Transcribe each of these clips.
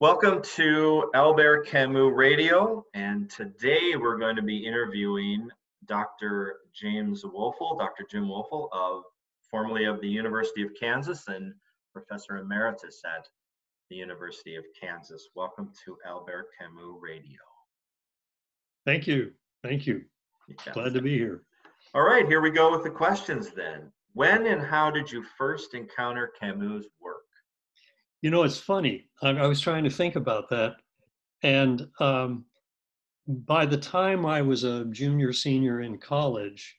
Welcome to Albert Camus Radio, and today we're going to be interviewing Dr. James Woelfel, Dr. Jim Woelfel, of formerly of the University of Kansas and Professor Emeritus at the University of Kansas. Welcome to Albert Camus Radio. Thank you. Thank you. Yes. Glad to be here. All right, here we go with the questions then. When and how did you first encounter Camus' work? You know, it's funny. I, I was trying to think about that. And um, by the time I was a junior, senior in college,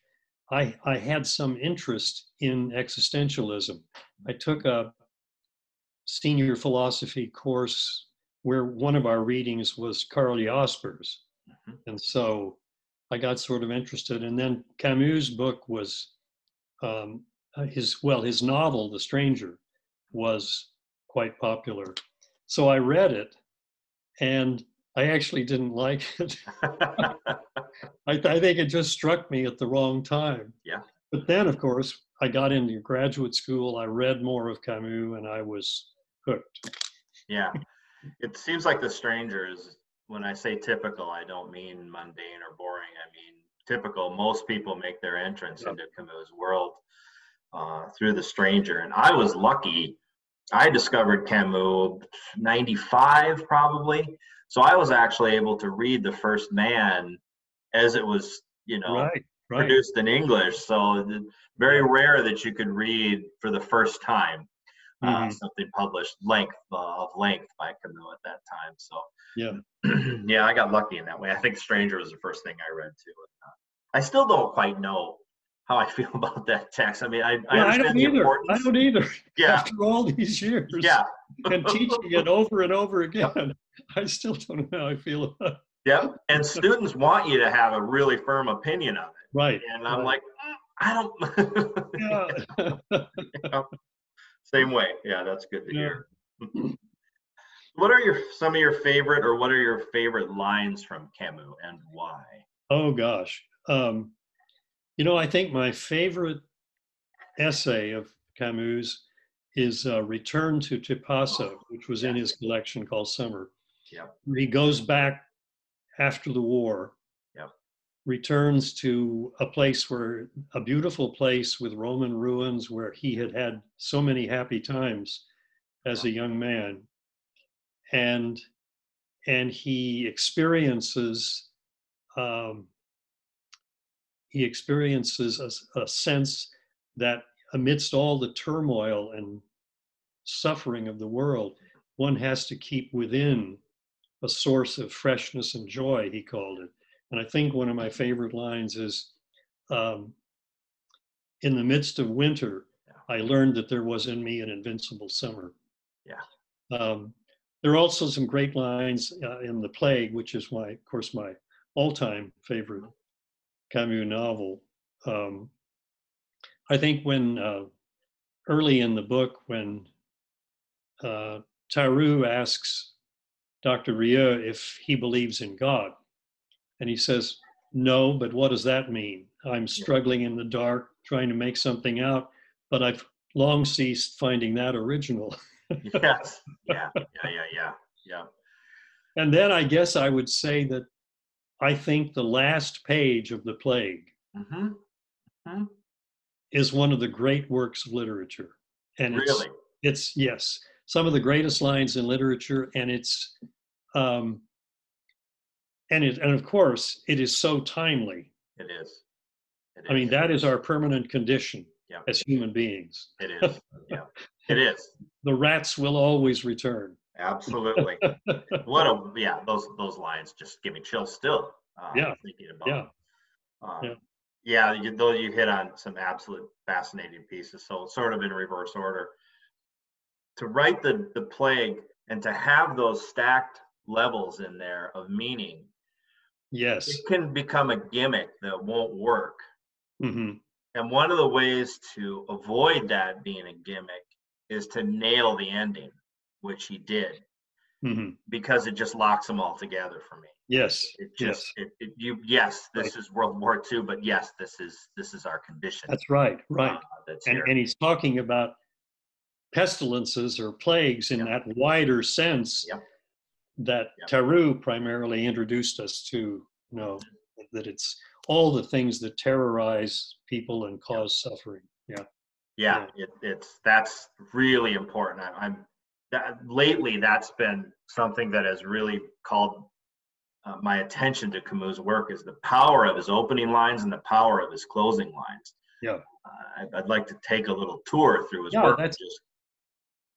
I, I had some interest in existentialism. I took a senior philosophy course where one of our readings was Karl Jaspers. Mhm. And so I got sort of interested. And then Camus' book was um, uh, his, well, his novel, The Stranger, was quite popular. So I read it and I actually didn't like it. I, th- I think it just struck me at the wrong time. Yeah. But then, of course, I got into graduate school. I read more of Camus, and I was hooked. yeah, it seems like The Stranger is, when I say typical, I don't mean mundane or boring. I mean typical. Most people make their entrance Yeah. into Camus' world uh, through The Stranger. And I was lucky. I discovered Camus 95 probably. So I was actually able to read The First Man as it was, you know, Right, right. produced in English. So very rare that you could read for the first time uh, Mhm. something published length uh, of length by Camus at that time. So Yeah. yeah, I got lucky in that way. I think Stranger was the first thing I read too. I still don't quite know how I feel about that text. I mean, I, I Yeah, I don't the either. I don't either. Yeah, After all these years yeah, and teaching it over and over again, I still don't know how I feel about it. yeah. And students want you to have a really firm opinion of it, Right. and I'm right. like, "Mm, I don't. yeah. Same way. Yeah, that's good to Yeah. hear. what are your some of your favorite, or what are your favorite lines from Camus, and why? Oh gosh. Um, you know, I think my favorite essay of Camus is uh, Return to Tipasa, which was in his collection called Summer. Yep. He goes back after the war, Yep. returns to a place where, a beautiful place with Roman ruins where he had had so many happy times as a young man. And, and he experiences um, he experiences a sense that amidst all the turmoil and suffering of the world, one has to keep within a source of freshness and joy, he called it. And I think one of my favorite lines is um, In the midst of winter, I learned that there was in me an invincible summer. Yeah. Um, there are also some great lines uh, in The Plague, which is my, of course, my all-time favorite Camus novel. Um, I think when uh, early in the book, when uh, Tarrou asks Dr. Rieux if he believes in God, and he says, "No, but what does that mean? I'm struggling in the dark, trying to make something out, but I've long ceased finding that original." yes. Yeah. Yeah. Yeah. Yeah. Yeah. And then I guess I would say that I think the last page of The Plague hmm is one of the great works of literature. And it's, Really. it's yes, some of the greatest lines in literature, and it's um, and it and of course it is so timely. It is. It I mean, is. that is our permanent condition Yeah. as human beings. It is. Yeah. It is. The rats will always return. Absolutely. what a yeah. Those those lines just give me chills still. Uh, Yeah. Thinking about. Yeah. Um, Yeah. yeah. You, though you hit on some absolute fascinating pieces. So sort of in reverse order. To write the the plague and to have those stacked levels in there of meaning, Yes. it can become a gimmick that won't work. hmm And one of the ways to avoid that being a gimmick is to nail the ending, which he did, hmm because it just locks them all together for me. Yes. It just, it, it, you, yes, this is World War II, but yes, this is this is our condition. That's right. Right. uh, that's and, and he's talking about pestilences or plagues in Yep. that wider sense Yep. that Yeah. Tarrou primarily introduced us to, you know, that it's all the things that terrorize people and cause suffering. Yeah. Yeah, it, it's that's really important. I, I'm that lately that's been something that has really called uh, my attention to Camus' work is the power of his opening lines and the power of his closing lines. Yeah. Uh, I'd, I'd like to take a little tour through his Yeah, work. that's- just,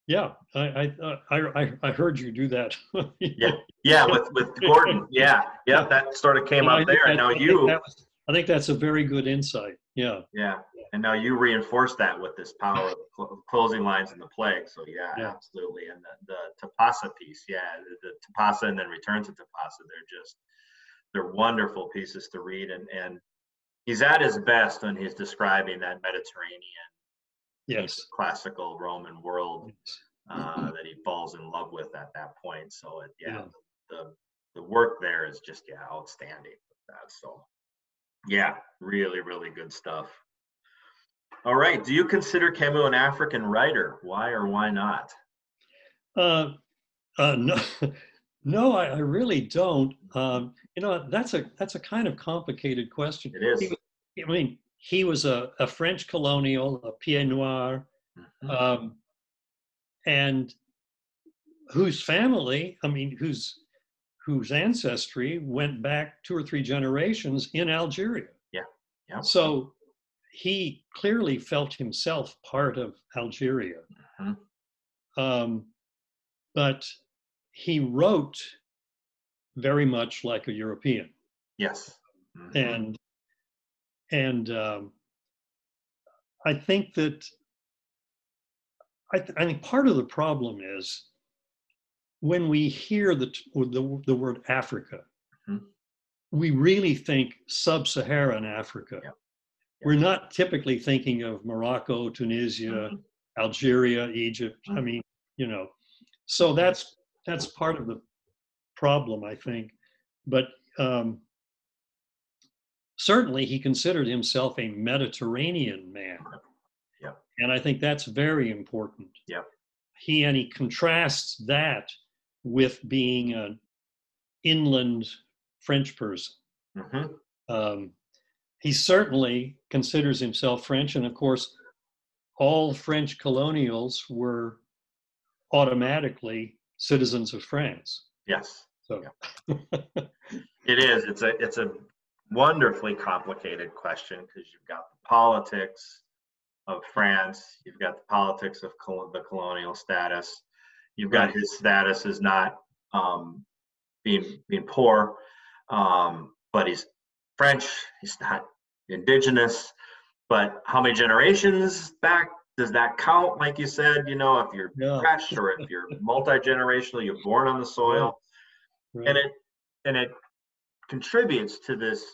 Yeah. I, I, uh, I, I, I heard you do that. Yeah, yeah, with with Gordon. Yeah, yeah, that sort of came And up think there, and now I think you. that was- I think that's a very good insight. Yeah. Yeah, and now you reinforce that with this power of cl- closing lines in the plague. So yeah, Yeah. absolutely. And the, the Tipasa piece, yeah, the, the Tipasa and then Return to Tipasa, they're just they're wonderful pieces to read. And and he's at his best when he's describing that Mediterranean Yes. classical Roman world yes. uh, that he falls in love with at that point. So it, yeah, Yeah. the the work there is just yeah outstanding. With that so yeah, really really good stuff. All right, do you consider Camus an African writer? Why or why not? Uh, uh, no, no, I, I really don't. Um, you know, that's a that's a kind of complicated question. It is. He I mean, he was a, a French colonial, a Pied Noir, Mhm. um, and whose family, I mean, whose whose ancestry went back two or three generations in Algeria. Yeah, yeah. So he clearly felt himself part of Algeria. Mhm. Um, but he wrote very much like a European, Yes. Mhm. and and um, I think that I, th- I think part of the problem is when we hear the the, the word Africa, Mhm. we really think sub-Saharan Africa. Yeah. We're not typically thinking of Morocco, Tunisia, Mhm. Algeria, Egypt. I Mhm. mean, you know, so that's that's part of the problem, I think. But um, certainly, he considered himself a Mediterranean man, Yep. and I think that's very important. Yep. He and he contrasts that with being an inland French person. Mhm. Um, he certainly considers himself French, and of course, all French colonials were automatically citizens of France. Yes. So, yeah. It is. It's a it's a wonderfully complicated question because you've got the politics of France, you've got the politics of col- the colonial status, you've got his status as not um, being being poor, um, but he's French. He's not indigenous. But how many generations back does that count? Like you said, you know, if you're yeah, fresh or if you're multi generational, you're born on the soil right. and it and it contributes to this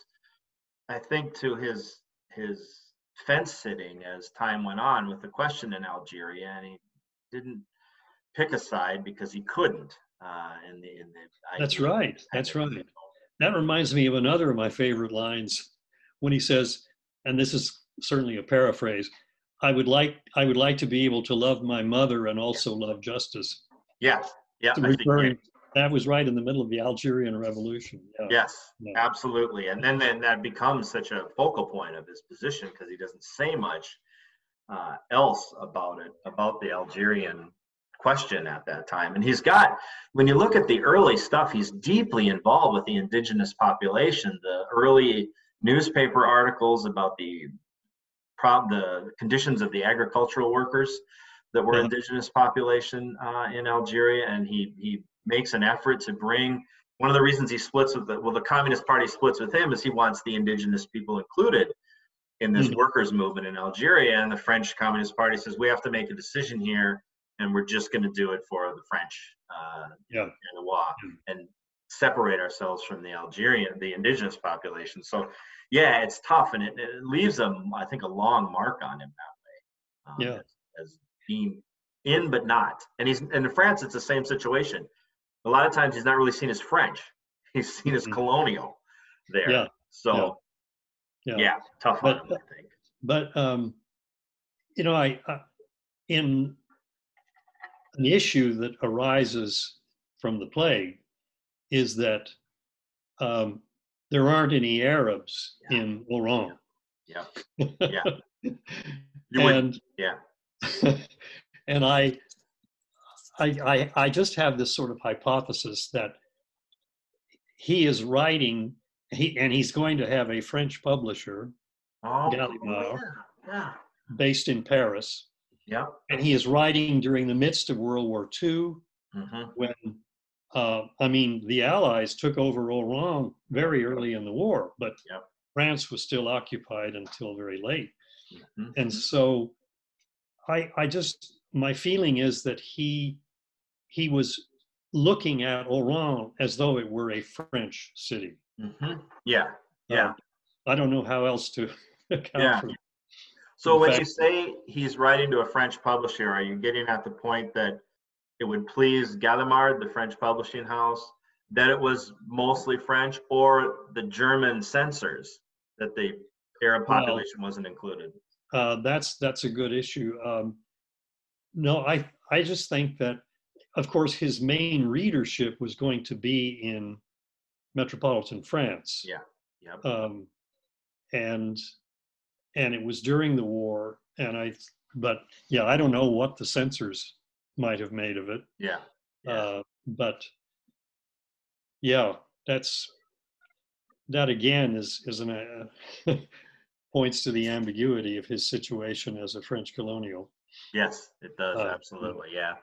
i think to his his fence sitting as time went on with the question in algeria and he didn't pick a side because he couldn't uh in the in the That's right. That's right. that reminds me of another of my favorite lines when he says, and this is certainly a paraphrase. I would like I would like to be able to love my mother and also love justice. yes yeah think, Referring, that was right in the middle of the Algerian Revolution. Yeah. yes Yeah. absolutely and then then that becomes such a focal point of his position because he doesn't say much uh, else about it about the algerian question at that time. And he's got when you look at the early stuff he's deeply involved with the indigenous population. The early newspaper articles about the prob the conditions of the agricultural workers that were indigenous population uh, in Algeria, and he he makes an effort to bring. One of the reasons he splits with the well, the Communist Party splits with him is he wants the indigenous people included in this Mhm. workers movement in Algeria, and the French Communist Party says we have to make a decision here, and we're just going to do it for the French uh, Yeah. and the Wa, and separate ourselves from the Algerian, the indigenous population. So, yeah, it's tough, and it, it leaves a, I think, a long mark on him that way. um, Yeah. As, as being in but not, and he's and in France, it's the same situation. A lot of times, he's not really seen as French; he's seen as Mhm. colonial there. Yeah. So, Yeah. yeah, tough But- on him, I think. But um, you know, I, I in an issue that arises from the plague, is that um, there aren't any Arabs Yeah. in Oran. Yeah. Yeah. And yeah. and I, I, I, I just have this sort of hypothesis that he is writing, he and he's going to have a French publisher Oh, Gallimard. yeah. based in Paris, Yeah. and he is writing during the midst of World War II hmm when. Uh, I mean, the Allies took over Oran very early in the war, but. France was still occupied until very late. hmm and so i i just my feeling is that he he was looking at oran as though it were a french city hmm Yeah. Yeah. Um, i don't know how else to account Yeah. for So in when fact- you say he's writing to a French publisher, are you getting at the point that it would please Gallimard, the French publishing house, that it was mostly French, or the German censors that the Arab Well- population wasn't included? uh, that's that's a good issue um, no i i just think that of course his main readership was going to be in metropolitan france Yeah. Yep. um, and and it was during the war and i but yeah i don't know what the censors might have made of it Yeah. Yeah. uh, but yeah that's that again is is an uh, points to the ambiguity of his situation as a french colonial Yes, it does. Uh, absolutely. Yeah.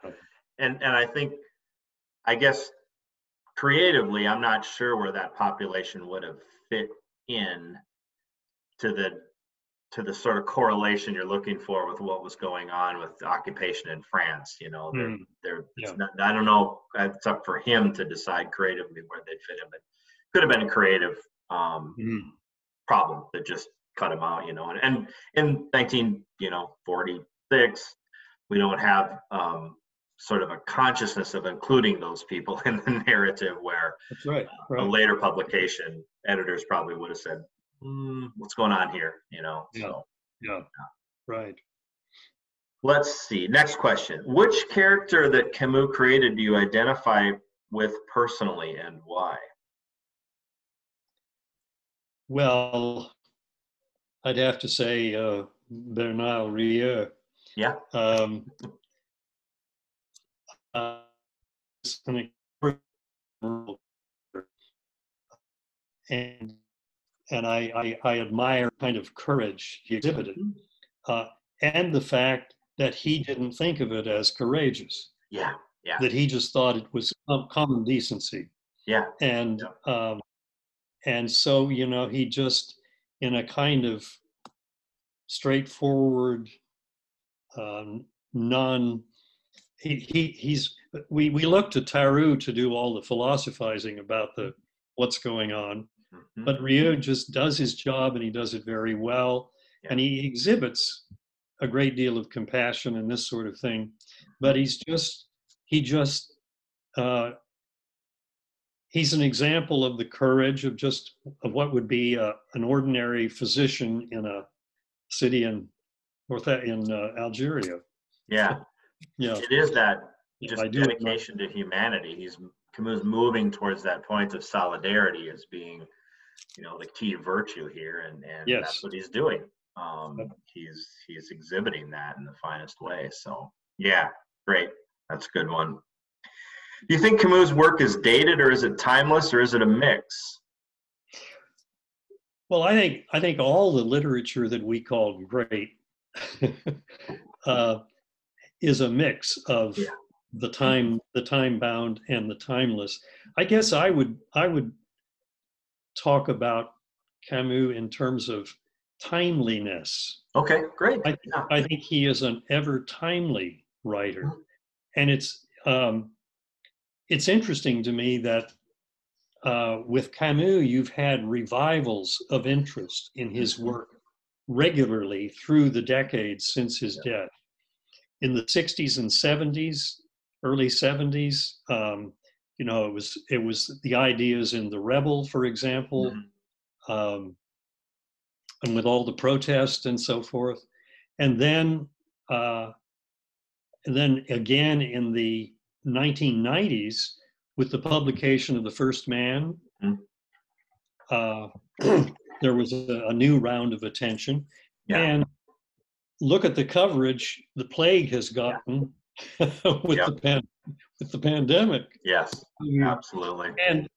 And and I think I guess creatively, I'm not sure where that population would have fit in to the to the sort of correlation you're looking for with what was going on with occupation in France. You know, they're, Mm, they're it's yeah. not, I don't know. It's up for him to decide creatively where they'd fit in, but could have been a creative um, mm, problem that just cut him out, you know. And, and in 19, you know, 46, we don't have um, sort of a consciousness of including those people in the narrative where that's right a later publication editors probably would have said, "Hmm, what's going on here, you know. Yeah. So yeah right let's see. Next question. Which character that Camus created do you identify with personally and why? well i'd have to say uh, Bernard Rieux Yeah. um, uh, it's an incredible- and and I, I I admire kind of courage he exhibited, uh, and the fact that he didn't think of it as courageous, Yeah. Yeah. that he just thought it was common decency, Yeah. and um, and so you know he just in a kind of straightforward um, non he, he he's we we look to Tarrou to do all the philosophizing about the what's going on Mhm. but Rieux just does his job and he does it very well. And he exhibits a great deal of compassion and this sort of thing. But he's just he just uh, he's an example of the courage of just of what would be uh an ordinary physician in a city in north in uh, Algeria. Yeah. yeah. It is that just dedication to humanity. He's Camus moving towards that point of solidarity as being, you know, the key virtue here, and and Yes. that's what he's doing. Um, he's he's exhibiting that in the finest way. So yeah, great. That's a good one. Do you think Camus' work is dated, or is it timeless, or is it a mix? Well, I think I think all the literature that we call great uh, is a mix of Yeah. the time, the time bound, and the timeless. I guess I would I would talk about Camus in terms of timeliness. Okay, great. I, Yeah. I think he is an ever timely writer, and it's um, it's interesting to me that uh, with Camus you've had revivals of interest in his Mhm. work regularly through the decades since his death. In the '60s and '70s, early '70s, um, you know, it was it was the ideas in the Rebel, for example. Mhm. Um, and with all the protests and so forth. And then, uh, and then again in the 1990s, with the publication of The First Man, Mhm. uh, there was a, a new round of attention. Yeah. And look at the coverage the plague has gotten with Yeah. the pan, with the pandemic. Yes, Mm. absolutely. And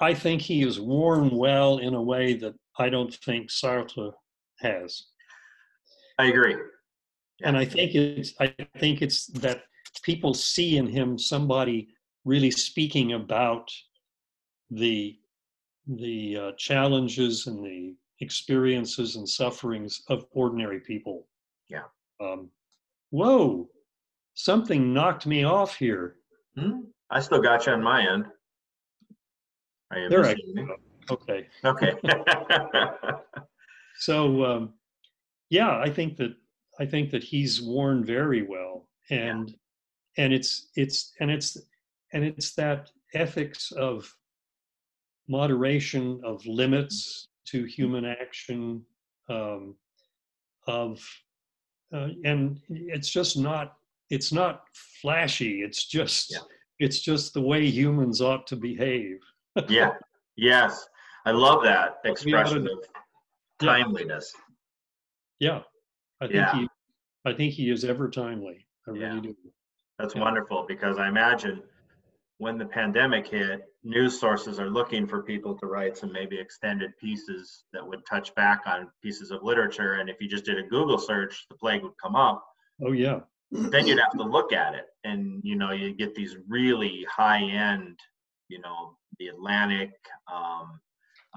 I think he is worn well in a way that I don't think Sartre has. I agree. And I think it's I think it's that people see in him somebody really speaking about the the uh, challenges and the experiences and sufferings of ordinary people. Yeah. Um, whoa, something knocked me off here. Hmm? I still got you on my end. Are you There I? Okay. Okay. So um, yeah, I think that I think that he's worn very well, and and it's it's and it's and it's that ethics of moderation of limits to human action um, of uh, and it's just not it's not flashy it's just Yeah. it's just the way humans ought to behave yeah. Yes. I love that expression of Yeah. timeliness. yeah i think Yeah. he i think he is ever timely i really do That's wonderful because I imagine when the pandemic hit, news sources are looking for people to write some maybe extended pieces that would touch back on pieces of literature. And if you just did a Google search, the plague would come up. oh yeah Then you'd have to look at it, and you know you get these really high end, you know, the Atlantic. Um,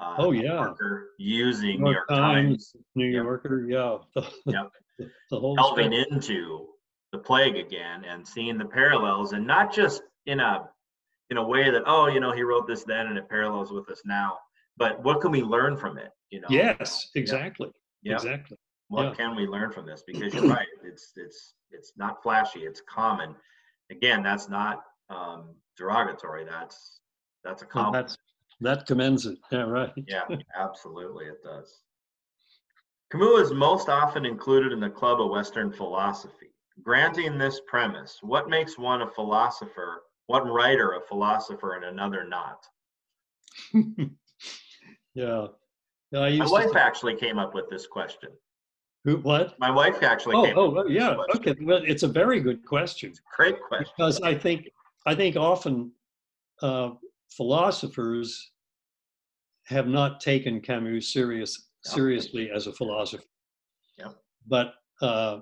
uh, Oh, yeah. Yorker using New New York York Times new Yep. yorker yeah Yep. the whole delving into the plague again and seeing the parallels and not just in a in a way that oh you know he wrote this then and it parallels with us now but what can we learn from it you know yes exactly yeah exactly what yeah. can we learn from this? Because you're right it's it's it's not flashy it's common. Again that's not um derogatory that's that's a Well, that's that commends it yeah right. Yeah absolutely it does. Camus is most often included in the club of western philosophy. Granting this premise what makes one a philosopher one writer a philosopher and another not? Yeah. Yeah i my wife actually came up with this question who, what my wife actually oh came oh this yeah okay well it's a very good question great question because I think I think often uh, philosophers have not taken Camus serious Yeah. seriously as a philosopher. Yeah. But uh,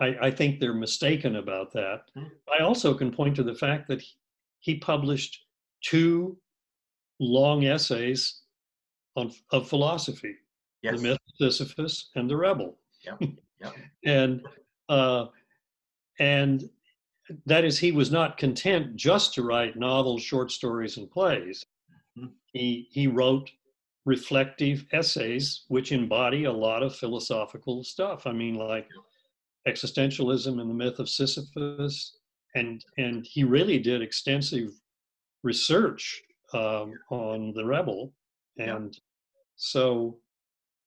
I, I think they're mistaken about that. Hmm. I also can point to the fact that he, he published two long essays on of philosophy yes the myth of Sisyphus and the rebel. And uh, and that is, he was not content just to write novels, short stories, and plays. Mhm. He he wrote reflective essays which embody a lot of philosophical stuff. I mean, like existentialism and the myth of Sisyphus, and and he really did extensive research um, on the rebel, Yeah. and so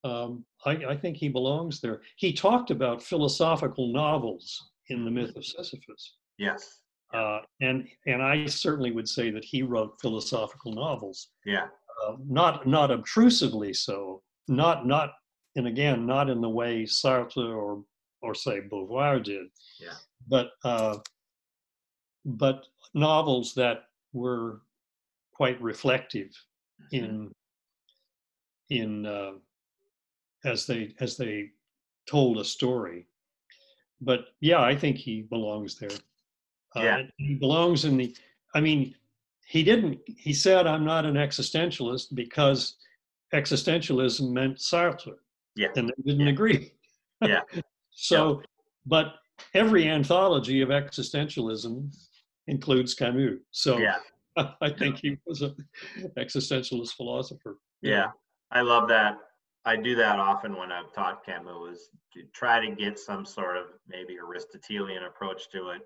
um, I, I think he belongs there. He talked about philosophical novels in the myth of Sisyphus, yes uh, and and I certainly would say that he wrote philosophical novels, yeah uh, not not obtrusively so, not not and again not in the way Sartre or or say Beauvoir did, Yeah. but uh, but novels that were quite reflective Mhm. in in uh, as they as they told a story. But yeah, I think he belongs there. Uh, Yeah. he belongs in the. I mean, he didn't. He said, "I'm not an existentialist" because existentialism meant Sartre, yeah and they didn't Yeah. agree. Yeah. so, but every anthology of existentialism includes Camus. So yeah I think he was an existentialist philosopher. Yeah, I love that. I do that often when I've taught Camus is to try to get some sort of maybe Aristotelian approach to it.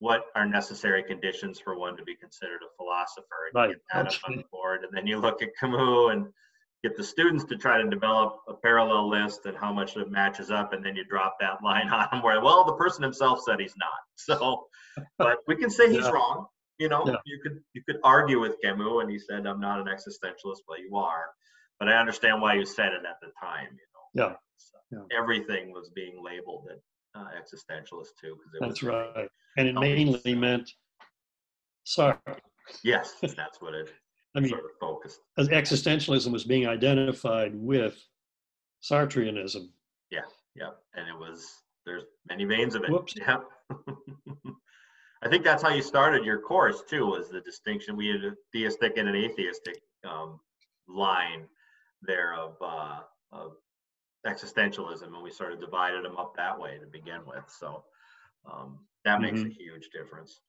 What are necessary conditions for one to be considered a philosopher? And Right, get that up on the board, and then you look at Camus and get the students to try to develop a parallel list and how much it matches up, and then you drop that line on them where, well, the person himself said he's not. So, but we can say he's Yeah. wrong. You know, Yeah. you could you could argue with Camus, and he said, "I'm not an existentialist," but you are. But I understand why you said it at the time. You know. Yeah. So Yeah. Everything was being labeled as uh, existentialist too, because it That's was right. And it mainly meant, sorry, Yes, that's what it I mean, sort of focused. as existentialism was being identified with Sartreanism. Yeah, yeah, and it was there's many veins of it. Whoops. Yeah. I think that's how you started your course too. Was the distinction we had a theistic and an atheistic um, line there of uh, of existentialism, and we sort of divided them up that way to begin with. So um, that makes a huge difference.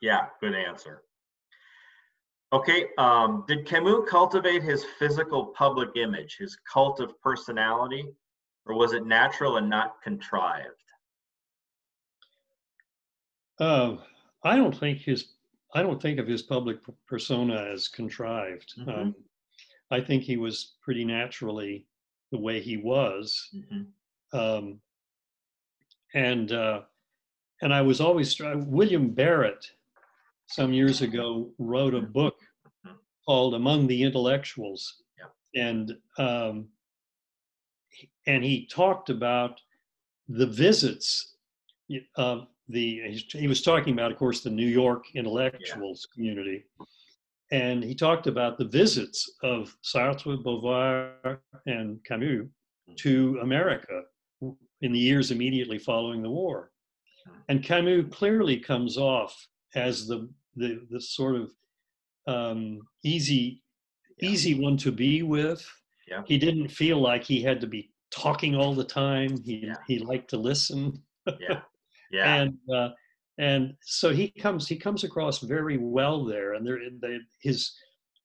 Yeah, good answer. Okay, um, did Camus cultivate his physical public image, his cult of personality, or was it natural and not contrived? Uh, I don't think his, I don't think of his public persona as contrived. Mhm. Um, I think he was pretty naturally the way he was. Mhm. Um, and uh, and I was always William Barrett some years ago wrote a book Mhm. called Among the Intellectuals, Yeah. and um, and he talked about the visits of the he was talking about of course the New York intellectuals community and he talked about the visits of Sartre, Beauvoir, and Camus to America in the years immediately following the war. And Camus clearly comes off as the the, the sort of um, easy Yeah. easy one to be with. Yeah. He didn't feel like he had to be talking all the time. He Yeah. he liked to listen Yeah, yeah, and uh, and so he comes he comes across very well there and there they, his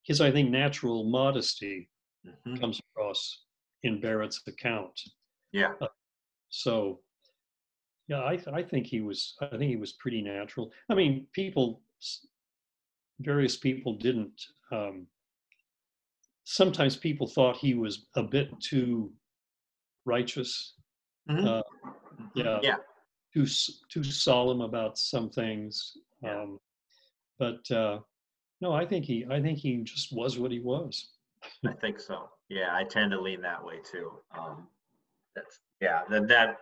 his i think natural modesty Mhm. comes across in barrett's account. Yeah, so yeah i i think he was i think he was pretty natural. I mean people various people didn't um sometimes people thought he was a bit too righteous. Mhm. uh, yeah. Yeah, too too solemn about some things. Yeah. Um, but uh, no, I think he I think he just was what he was. I think so. Yeah, I tend to lean that way too. Um, that's yeah, that that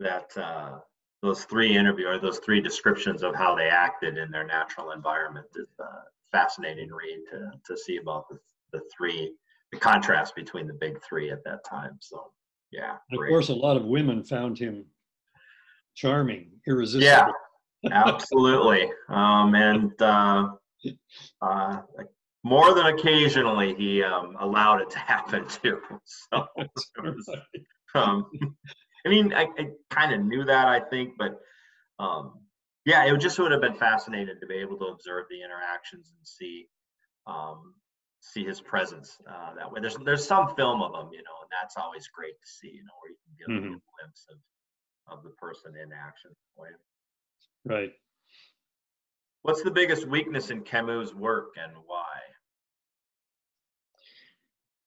that uh, those three interview or those three descriptions of how they acted in their natural environment is uh, fascinating read to to see about the the three the contrast between the big three at that time. So yeah, of course, a lot of women found him charming, irresistible. Yeah, absolutely. Um, and uh, uh, more than occasionally, he um, allowed it to happen too. So, it was, um, I mean, I, I kind of knew that, I think, but um, yeah, it just would have been fascinating to be able to observe the interactions and see um, see his presence uh, that way. There's there's some film of him, you know, and that's always great to see, you know, where you can get a glimpse of of the person in action. Right. What's the biggest weakness in Camus' work and why?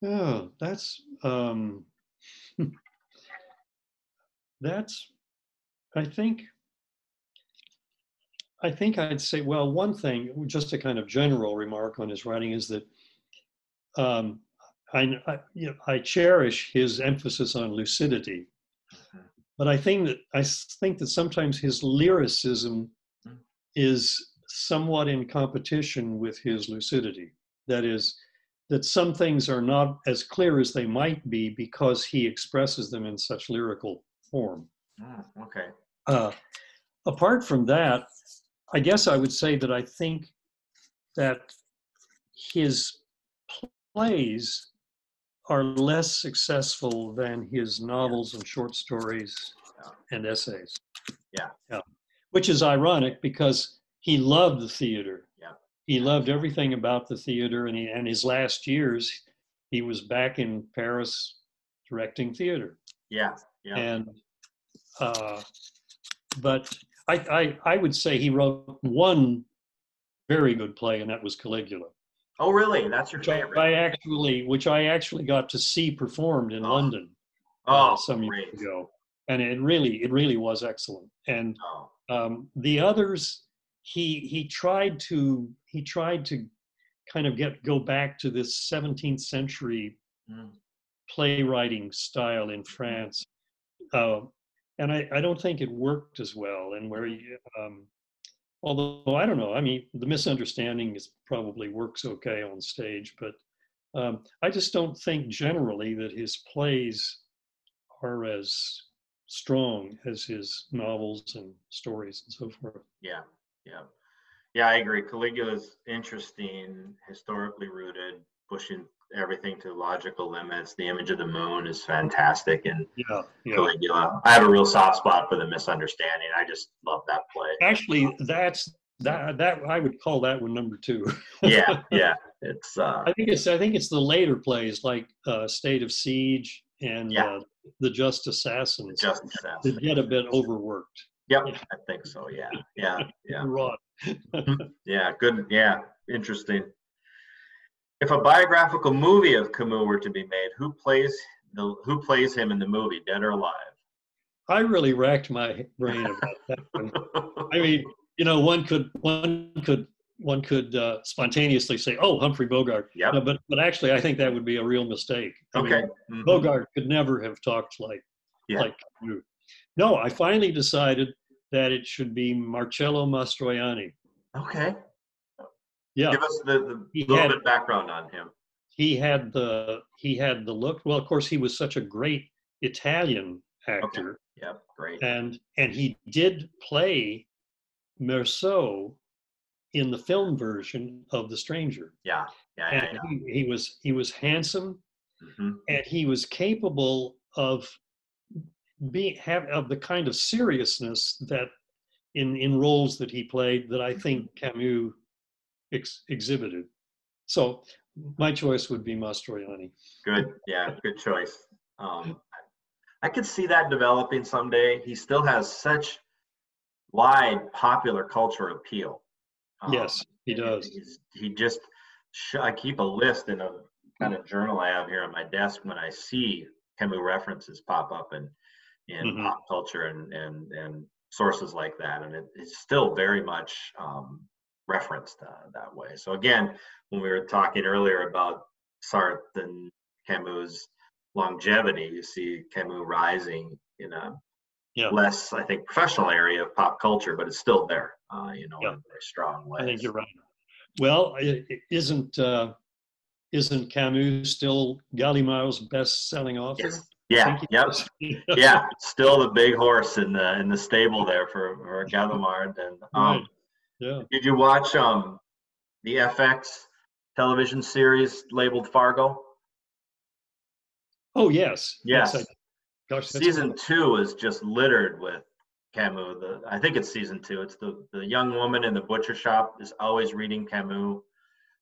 Oh, that's um, that's. I think. I think I'd say well, one thing, just a kind of general remark on his writing is that um, I, I, you know, I cherish his emphasis on lucidity. But I think that I think that sometimes his lyricism Mm. is somewhat in competition with his lucidity. That is, that some things are not as clear as they might be because he expresses them in such lyrical form. Mm, okay. Uh, apart from that, I guess I would say that I think that his plays are less successful than his novels and short stories and essays. Yeah. Yeah. Which is ironic because he loved the theater. Yeah. He loved everything about the theater, and, he, and his last years, he was back in Paris directing theater Yeah. Yeah. and uh, but I, I I would say he wrote one very good play, and that was Caligula, oh, really? That's your which favorite? I actually which I actually got to see performed in Oh. London uh, oh, some years ago, and it really it really was excellent. And Oh, um, the others he he tried to he tried to kind of get go back to this 17th century Mm. playwriting style in France, uh, and I, I don't think it worked as well. And where you, um, although I don't know, I mean, the misunderstanding is probably works okay on stage, but um, I just don't think generally that his plays are as strong as his novels and stories and so forth. Yeah, yeah, yeah. I agree. Caligula's interesting, historically rooted, pushing everything to logical limits. The image of the moon is fantastic, and Yeah, yeah. Caligula. I have a real soft spot for the misunderstanding. I just love that play. Actually, that's that that I would call that one number two. Yeah, yeah. It's uh, I think it's I think it's the later plays like uh, State of Siege and Yeah. uh, the Just Assassins just that get a bit overworked. Yep, Yeah. I think so. Yeah, yeah, yeah. Yeah, good. Yeah, interesting. If a biographical movie of Camus were to be made, who plays the who plays him in the movie, dead or alive? I really racked my brain about that one. I mean, you know, one could one could one could uh, spontaneously say, "Oh, Humphrey Bogart," Yeah. No, but but actually, I think that would be a real mistake. I mean, Okay. Mhm. Bogart could never have talked like Yeah. like Camus. No, I finally decided that it should be Marcello Mastroianni. Okay. Yeah, Give us the, the little had- bit background on him. he had the he had the look. Well, of course, he was such a great Italian actor, Yep, great. and and he did play Meursault in the film version of The Stranger, Yeah, yeah, yeah. and yeah. he, he was he was handsome hmm and he was capable of being have of the kind of seriousness that in in roles that he played that I think Camus ex- exhibited. So my choice would be Mastroianni. Good. Yeah, good choice. Um, I could see that developing someday. He still has such wide popular culture appeal. Um, yes, he does. He's, he just, sh- I keep a list in a kind of journal I have here on my desk when I see Camus references pop up in, in Mhm. pop culture and, and, and sources like that. And it, it's still very much um, referenced uh, that way. So again, when we were talking earlier about Sartre and Camus' longevity, you see Camus rising in a Yeah. less, I think, professional area of pop culture, but it's still there, uh, you know, Yeah. in a very strong way. I think you're right. Well, isn't uh, isn't Camus still Gallimard's best-selling author? Yes. Yeah. Yep. yeah. Still the big horse in the in the stable there for for Gallimard. And um, Right. Yeah. did you watch um the FX television series labeled Fargo? Oh yes. Yes. I, gosh, season two is just littered with Camus. The I think it's season two. It's the the young woman in the butcher shop is always reading Camus.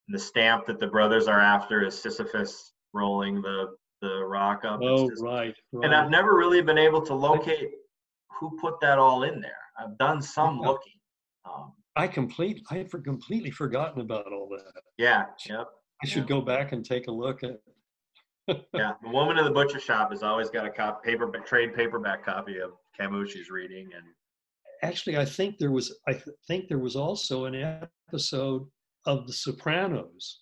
And the stamp that the brothers are after is Sisyphus rolling the the rock up. Oh just- right. and I've never really been able to locate who put that all in there. I've done some Yeah. looking. Um, I complete. I had for completely forgotten about all that. yeah, yep, I should go back and take a look at. yeah. The woman in the butcher shop has always got a cop paper trade paperback copy of Camus she's reading, and Actually, I think there was. I th- think there was also an episode of The Sopranos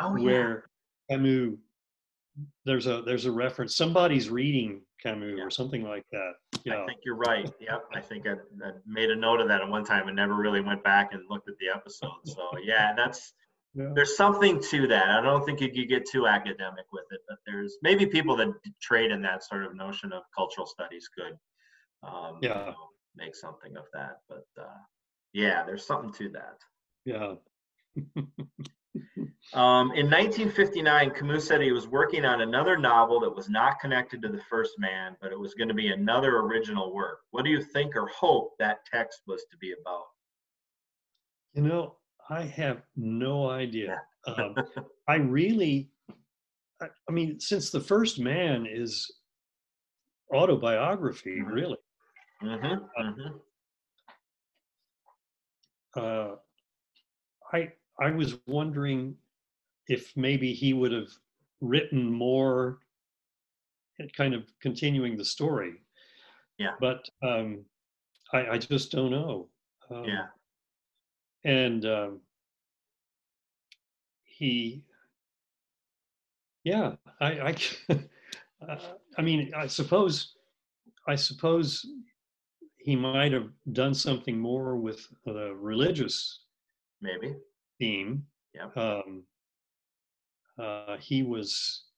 oh where Camus. There's a there's a reference. Somebody's reading Camus Yeah. or something like that. Yeah. I think you're right. Yep, I think I, I made a note of that at one time and never really went back and looked at the episode. So yeah, that's Yeah. there's something to that. I don't think you could get too academic with it, but there's maybe people that trade in that sort of notion of cultural studies could um, you Yeah. know, make something of that. But uh, yeah, there's something to that. Yeah. Um, in 1959, Camus said he was working on another novel that was not connected to the first man, but it was going to be another original work. What do you think or hope that text was to be about? You know, I have no idea. Um, I really, I, I mean, since the first man is autobiography, Mhm. really, Mm-hmm, mm-hmm. uh, I I was wondering if maybe he would have written more, kind of continuing the story. Yeah. But um, I, I just don't know. Um, Yeah. and um, he, yeah, I, I, uh, I mean, I suppose, I suppose he might have done something more with the religious maybe theme. Yeah. Um, uh, he was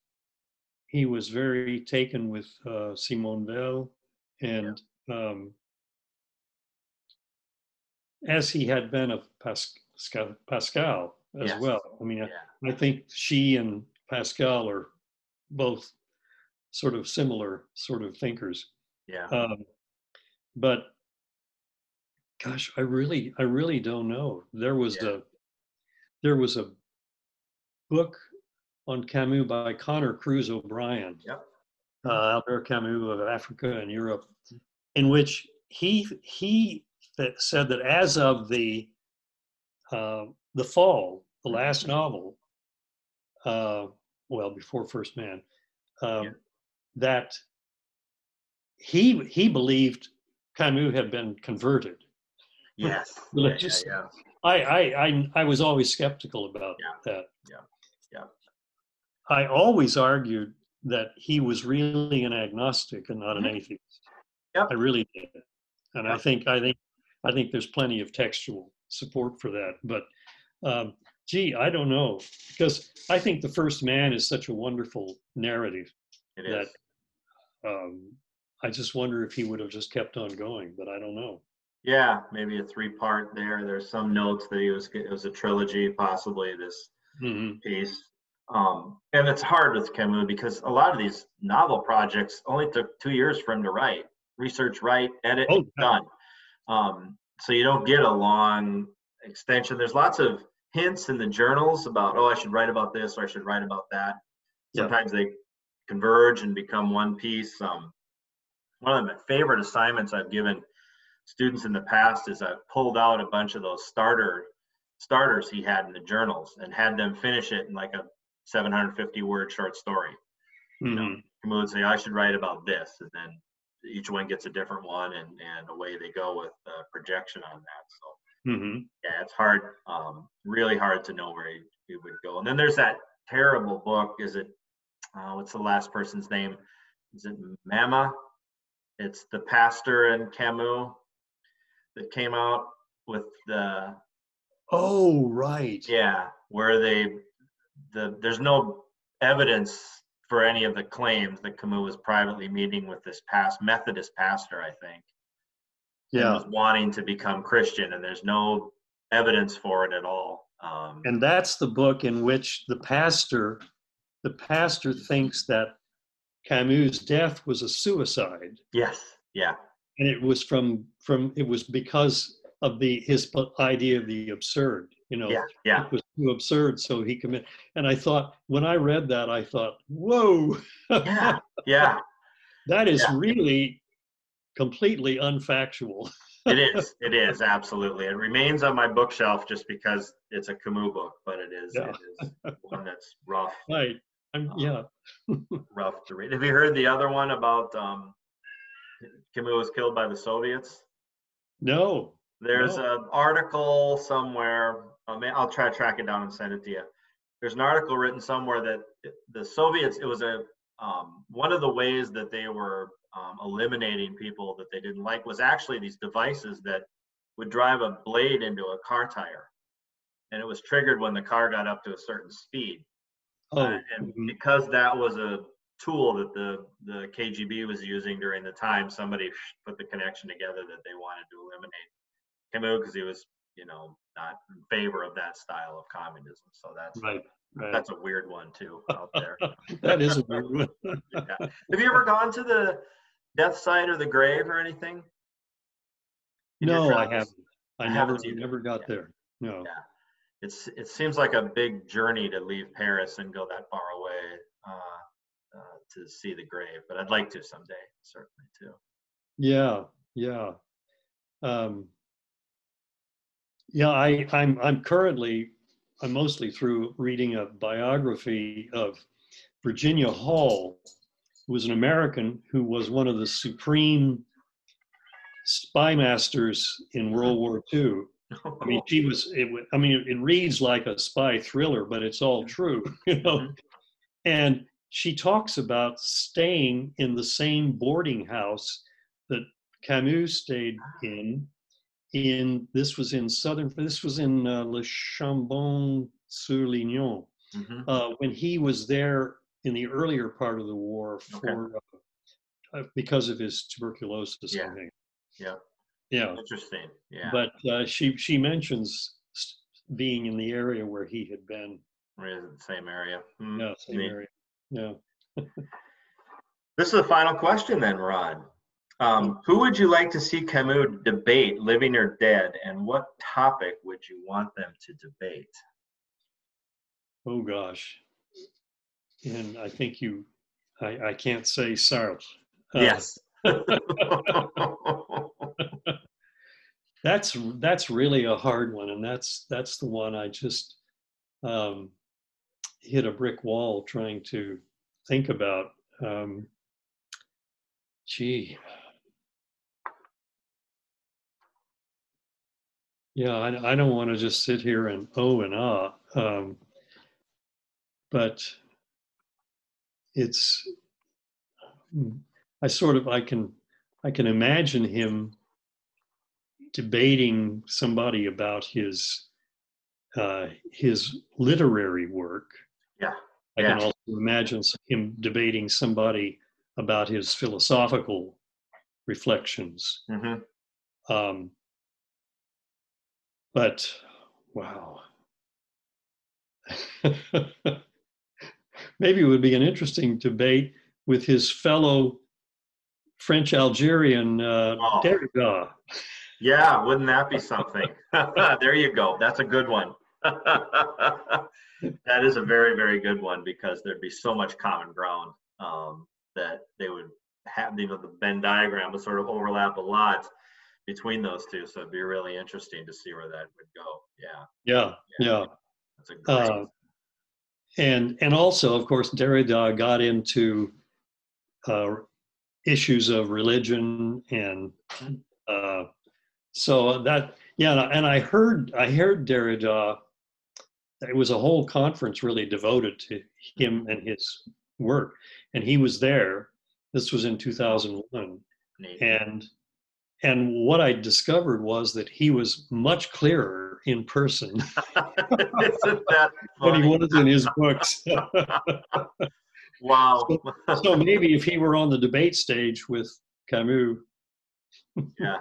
he was very taken with uh, Simone Weil, and um, as he had been of Pascal, Pascal as Yes. well. I mean, yeah I think she and Pascal are both sort of similar sort of thinkers. yeah Um, but gosh, I really, I really don't know. There was Yeah. There was a book on Camus by Conor Cruise O'Brien. Yep. Uh, Albert Camus of Africa and Europe, in which he he that said that as of the uh, the fall, the last novel, uh, well before First Man, um, Yeah. that he he believed Camus had been converted. yes yeah, yeah, yeah. I I I, I was always skeptical about Yeah. that. Yeah. Yeah. I always argued that he was really an agnostic and not an Mhm. atheist. Yep. I really did, and I think I think I think there's plenty of textual support for that. But um, gee, I don't know because I think the first man is such a wonderful narrative. it that- Um, I just wonder if he would have just kept on going, but I don't know. Yeah maybe a three part there there's some notes that he was it was a trilogy possibly this Mhm. piece. Um, and it's hard with Camus because a lot of these novel projects only took two years for him to write, research, write, edit, Oh, done. Um, so you don't get a long extension. There's lots of hints in the journals about, oh, I should write about this or I should write about that. Yeah. Sometimes they converge and become one piece. Um, one of my favorite assignments I've given students in the past is I've pulled out a bunch of those starter starters he had in the journals and had them finish it in like a 750 word short story. Mhm. Camus would say, I should write about this. And then each one gets a different one and, and away they go with uh, projection on that. So Mhm. yeah, it's hard, um, really hard to know where he, would go. And then there's that terrible book. Is it, uh, what's the last person's name? Is it Mumma? It's the pastor in Camus that came out with the, Oh, right. yeah, where they, the, there's no evidence for any of the claims that Camus was privately meeting with this past Methodist pastor, I think. Yeah. was wanting to become Christian, and there's no evidence for it at all. Um, And that's the book in which the pastor, the pastor thinks that Camus' death was a suicide, yes, yeah, and it was from from it was because of the his idea of the absurd. You know, yeah, yeah, it was too absurd, so he committed. And I thought when I read that, I thought, whoa, yeah, yeah. that is Yeah. really completely unfactual. It is, it is absolutely. It remains on my bookshelf just because it's a Camus book, but it is, Yeah. it is one that's rough, Right. I'm, Um, yeah. rough to read. Have you heard the other one about um, Camus was killed by the Soviets? No. There's No. an article somewhere. I mean, I'll try to track it down and send it to you. There's an article written somewhere that the Soviets. It was a um, one of the ways that they were um, eliminating people that they didn't like was actually these devices that would drive a blade into a car tire, and it was triggered when the car got up to a certain speed. Oh. Uh, and mhm. because that was a tool that the the KGB was using during the time, somebody put the connection together that they wanted to eliminate Camus because he was, you know, not in favor of that style of communism. So that's Right. Right. that's a weird one too out there. that is a weird one. Have you ever gone to the death site or the grave or anything? in no, I haven't. I, I never, haven't either. never got Yeah. there. No. Yeah. It's it seems like a big journey to leave Paris and go that far away uh, to see the grave, but I'd like to someday, certainly too. Yeah. Yeah. Um, yeah. I, I'm. I'm currently. I'm mostly through reading a biography of Virginia Hall, who was an American who was one of the supreme spy masters in World War II. I mean, she was. It, I mean, it reads like a spy thriller, but it's all true, you know. Mhm. And she talks about staying in the same boarding house that Camus stayed in. In this was in southern. This was in uh, Le Chambon-sur-Lignon Mhm. uh, when he was there in the earlier part of the war for uh, uh, because of his tuberculosis. I Yeah. think. Yeah. Yeah. Interesting. Yeah. But uh, she she mentions being in the area where he had been. The same area. Hmm. Yeah, same neat. area. Yeah. This is the final question then, Rod. Um, who would you like to see Camus debate, living or dead, and what topic would you want them to debate? Oh gosh. And I think you, I, I can't say Sartre. Uh, yes. That's that's really a hard one, and that's that's the one I just um, hit a brick wall trying to think about. Um, gee. Yeah, I, I don't want to just sit here and oh and ah, um, but it's I sort of I can I can imagine him debating somebody about his uh, his literary work. Yeah, I can also imagine him debating somebody about his philosophical reflections. hmm Um, but wow. Maybe it would be an interesting debate with his fellow French Algerian uh, Oh. Derrida. Yeah, wouldn't that be something? there you go. That's a good one. that is a very, very good one because there'd be so much common ground um, that they would have, you know, the Venn diagram would sort of overlap a lot between those two. So it'd be really interesting to see where that would go. Yeah, Yeah, yeah. that's a great. Uh, and and also, of course, Derrida got into uh, issues of religion, and uh, so that yeah. And I heard I heard Derrida. It was a whole conference really devoted to him mm-hmm. and his work, and he was there. This was in 2001, and and what I discovered was that he was much clearer in person Isn't that than he was in his books. Wow. so maybe if he were on the debate stage with Camus, yeah.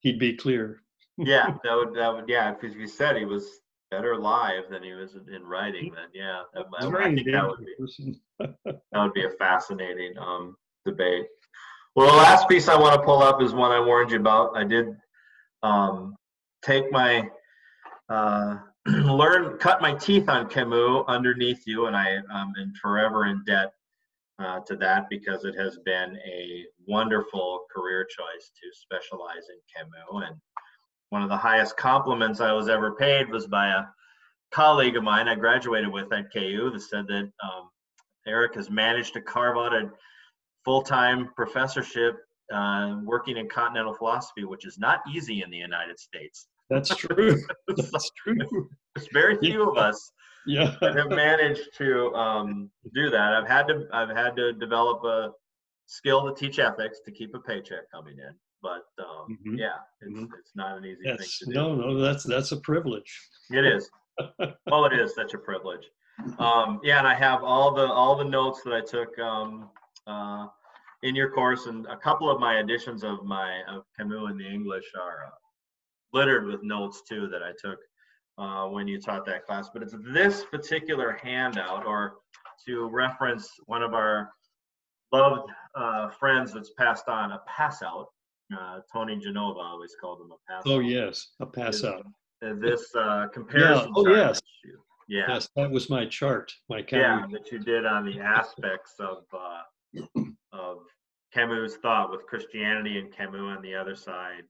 he'd be clear. yeah, that would that would yeah. Because you said he was better live than he was in writing, then yeah, that, I, I think that would be that would be a fascinating um, debate. Well, the last piece I want to pull up is one I warned you about. I did um, take my uh, learn cut my teeth on Camus underneath you, and I um, am forever in debt uh, to that because it has been a wonderful career choice to specialize in Camus. And one of the highest compliments I was ever paid was by a colleague of mine I graduated with at KU that said that um, Eric has managed to carve out a full-time professorship uh, working in continental philosophy, which is not easy in the United States. That's true. That's true. There's very few of us Yeah. that have managed to um, do that. I've had to I've had to develop a skill to teach ethics to keep a paycheck coming in, but um, Mhm. yeah, it's Mhm. it's not an easy thing to do. no, no. That's that's a privilege. It is. oh, it is such a privilege. Um, yeah, and I have all the all the notes that I took um, uh, in your course, and a couple of my editions of my of Camus in the English are uh, littered with notes too that I took uh, when you taught that class. But it's this particular handout, or to reference one of our loved uh, friends that's passed on, a pass out. Uh, Tony Genova always called him a pass Oh out. yes, a pass out. This uh, comparison oh, chart yes. you- yeah, Yes, that was my chart. My yeah, that you did on the aspects of uh, of Camus' thought with Christianity and Camus on the other side,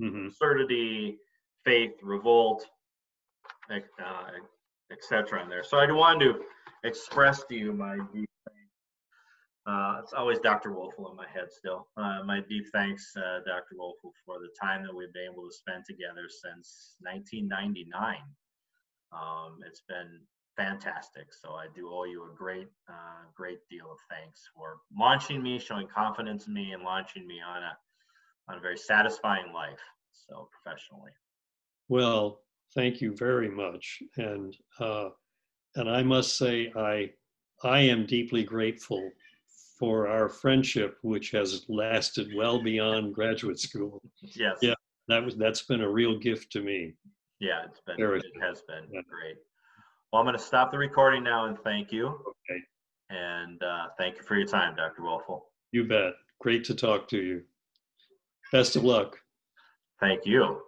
and hmm absurdity, faith, revolt, uh, etc. in there. So I wanted to express to you my deep Uh, it's always Dr. Wolfel in my head still. Uh, my deep thanks, uh, Dr. Wolfel, for the time that we've been able to spend together since 1999. Um, it's been fantastic. So I do owe you a great, uh, great deal of thanks for launching me, showing confidence in me, and launching me on a on a very satisfying life. So professionally. Well, thank you very much, and uh, and I must say I I am deeply grateful for our friendship, which has lasted well beyond graduate school. Yes. Yeah. That was that's been a real gift to me. Yeah, it's been Very it has been Yeah. great. Well, I'm going to stop the recording now and thank you. Okay. And uh, thank you for your time, Dr. Wolfel. You bet. Great to talk to you. Best of luck. Thank you.